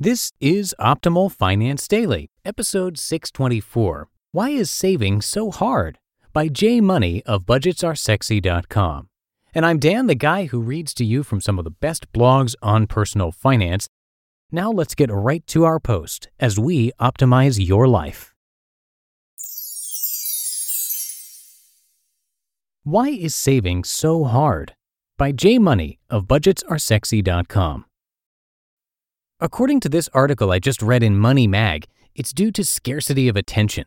This is Optimal Finance Daily, episode 624. Why is saving so hard? By J. Money of budgetsaresexy.com. And I'm Dan, the guy who reads to you from some of the best blogs on personal finance. Now let's get right to our post as we optimize your life. Why is saving so hard? By J. Money of budgetsaresexy.com. According to this article I just read in Money Mag, it's due to scarcity of attention,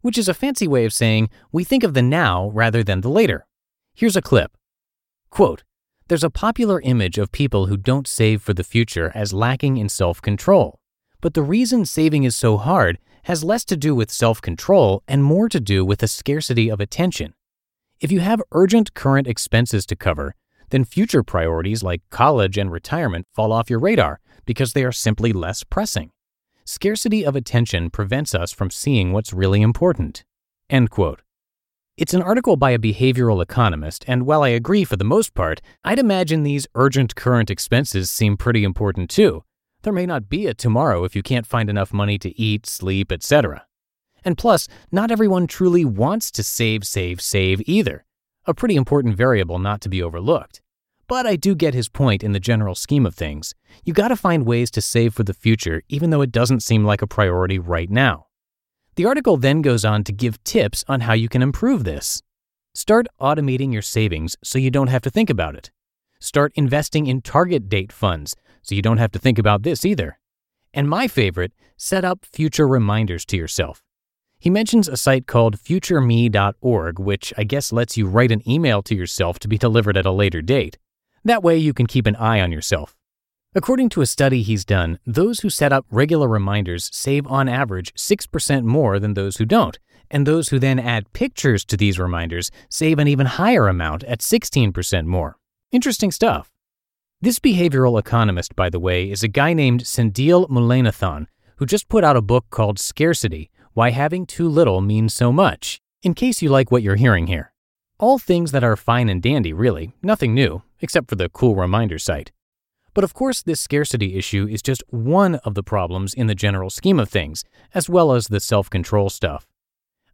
which is a fancy way of saying we think of the now rather than the later. Here's a clip. Quote, There's a popular image of people who don't save for the future as lacking in self control. But the reason saving is so hard has less to do with self control and more to do with a scarcity of attention. If you have urgent current expenses to cover, then future priorities like college and retirement fall off your radar because they are simply less pressing. Scarcity of attention prevents us from seeing what's really important. End quote. It's an article by a behavioral economist, and while I agree for the most part, I'd imagine these urgent current expenses seem pretty important too. There may not be a tomorrow if you can't find enough money to eat, sleep, etc. And plus, not everyone truly wants to save, save, save either. A pretty important variable not to be overlooked. But I do get his point in the general scheme of things. You gotta find ways to save for the future, even though it doesn't seem like a priority right now. The article then goes on to give tips on how you can improve this. Start automating your savings so you don't have to think about it. Start investing in target date funds so you don't have to think about this either. And my favorite, set up future reminders to yourself. He mentions a site called futureme.org, which I guess lets you write an email to yourself to be delivered at a later date. That way you can keep an eye on yourself. According to a study he's done, those who set up regular reminders save on average 6% more than those who don't, and those who then add pictures to these reminders save an even higher amount at 16% more. Interesting stuff. This behavioral economist, by the way, is a guy named Sendhil Mullainathan, who just put out a book called Scarcity Why Having Too Little Means So Much, in case you like what you're hearing here. All things that are fine and dandy, really, nothing new, except for the cool reminder site. But of course, this scarcity issue is just one of the problems in the general scheme of things, as well as the self control stuff.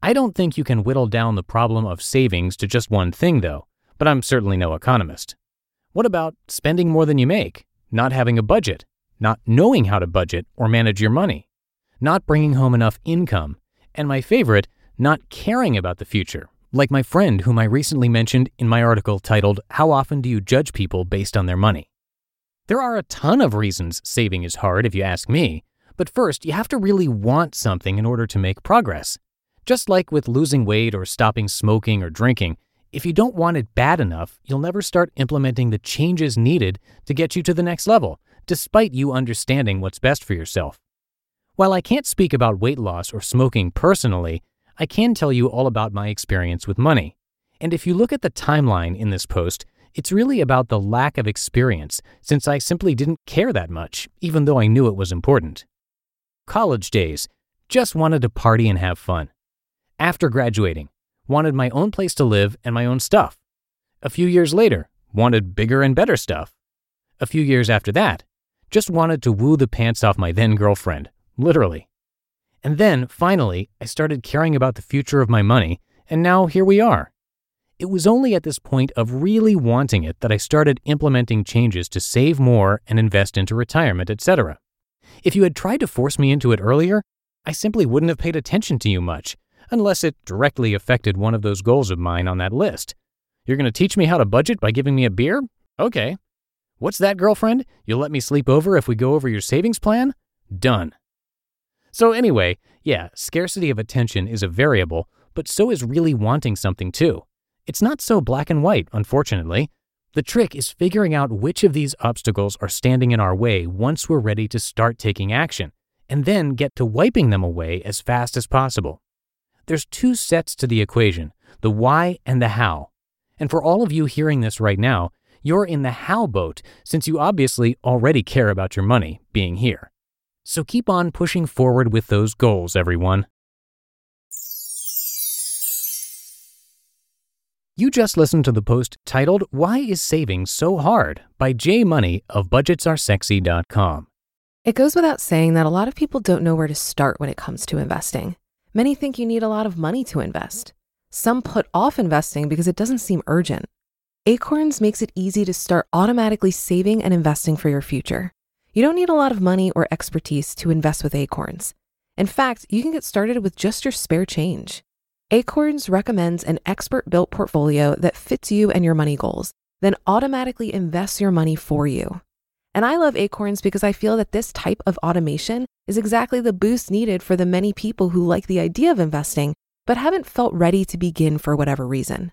I don't think you can whittle down the problem of savings to just one thing, though, but I'm certainly no economist. What about spending more than you make, not having a budget, not knowing how to budget or manage your money, not bringing home enough income, and my favorite, not caring about the future like my friend whom I recently mentioned in my article titled, How Often Do You Judge People Based on Their Money? There are a ton of reasons saving is hard, if you ask me, but first, you have to really want something in order to make progress. Just like with losing weight or stopping smoking or drinking, if you don't want it bad enough, you'll never start implementing the changes needed to get you to the next level, despite you understanding what's best for yourself. While I can't speak about weight loss or smoking personally, I can tell you all about my experience with money. And if you look at the timeline in this post, it's really about the lack of experience, since I simply didn't care that much, even though I knew it was important. College days, just wanted to party and have fun. After graduating, wanted my own place to live and my own stuff. A few years later, wanted bigger and better stuff. A few years after that, just wanted to woo the pants off my then girlfriend, literally. And then, finally, I started caring about the future of my money, and now here we are. It was only at this point of really wanting it that I started implementing changes to save more and invest into retirement, etc. If you had tried to force me into it earlier, I simply wouldn't have paid attention to you much, unless it directly affected one of those goals of mine on that list. You're going to teach me how to budget by giving me a beer? Okay. What's that, girlfriend? You'll let me sleep over if we go over your savings plan? Done. So, anyway, yeah, scarcity of attention is a variable, but so is really wanting something too. It's not so black and white, unfortunately. The trick is figuring out which of these obstacles are standing in our way once we're ready to start taking action, and then get to wiping them away as fast as possible. There's two sets to the equation the why and the how. And for all of you hearing this right now, you're in the how boat since you obviously already care about your money being here. So keep on pushing forward with those goals, everyone. You just listened to the post titled Why is Saving So Hard by J. Money of budgetsaresexy.com. It goes without saying that a lot of people don't know where to start when it comes to investing. Many think you need a lot of money to invest. Some put off investing because it doesn't seem urgent. Acorns makes it easy to start automatically saving and investing for your future. You don't need a lot of money or expertise to invest with Acorns. In fact, you can get started with just your spare change. Acorns recommends an expert built portfolio that fits you and your money goals, then automatically invests your money for you. And I love Acorns because I feel that this type of automation is exactly the boost needed for the many people who like the idea of investing but haven't felt ready to begin for whatever reason.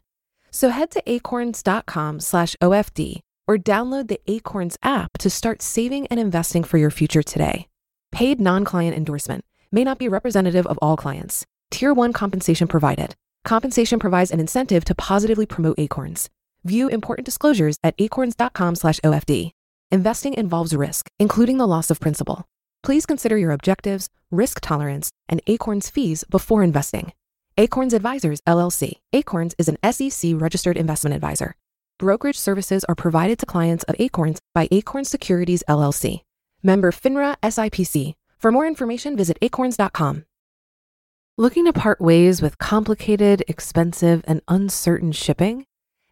So head to acorns.com/OFD or download the Acorns app to start saving and investing for your future today. Paid non-client endorsement may not be representative of all clients. Tier 1 compensation provided. Compensation provides an incentive to positively promote Acorns. View important disclosures at acorns.com/OFD. Investing involves risk, including the loss of principal. Please consider your objectives, risk tolerance, and Acorns fees before investing. Acorns Advisors LLC. Acorns is an SEC registered investment advisor. Brokerage services are provided to clients of Acorns by Acorns Securities LLC. Member FINRA SIPC. For more information, visit acorns.com. Looking to part ways with complicated, expensive, and uncertain shipping?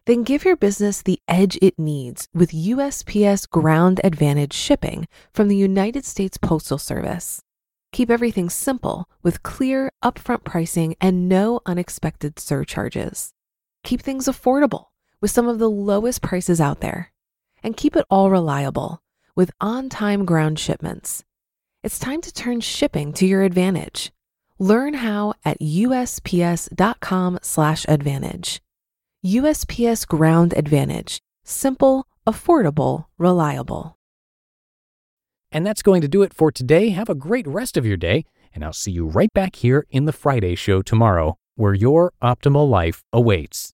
Then give your business the edge it needs with USPS Ground Advantage shipping from the United States Postal Service. Keep everything simple with clear, upfront pricing and no unexpected surcharges. Keep things affordable with some of the lowest prices out there. And keep it all reliable with on time ground shipments. It's time to turn shipping to your advantage. Learn how at usps.com/advantage. USPS Ground Advantage: simple, affordable, reliable. And that's going to do it for today. Have a great rest of your day, and I'll see you right back here in the Friday show tomorrow, where your optimal life awaits.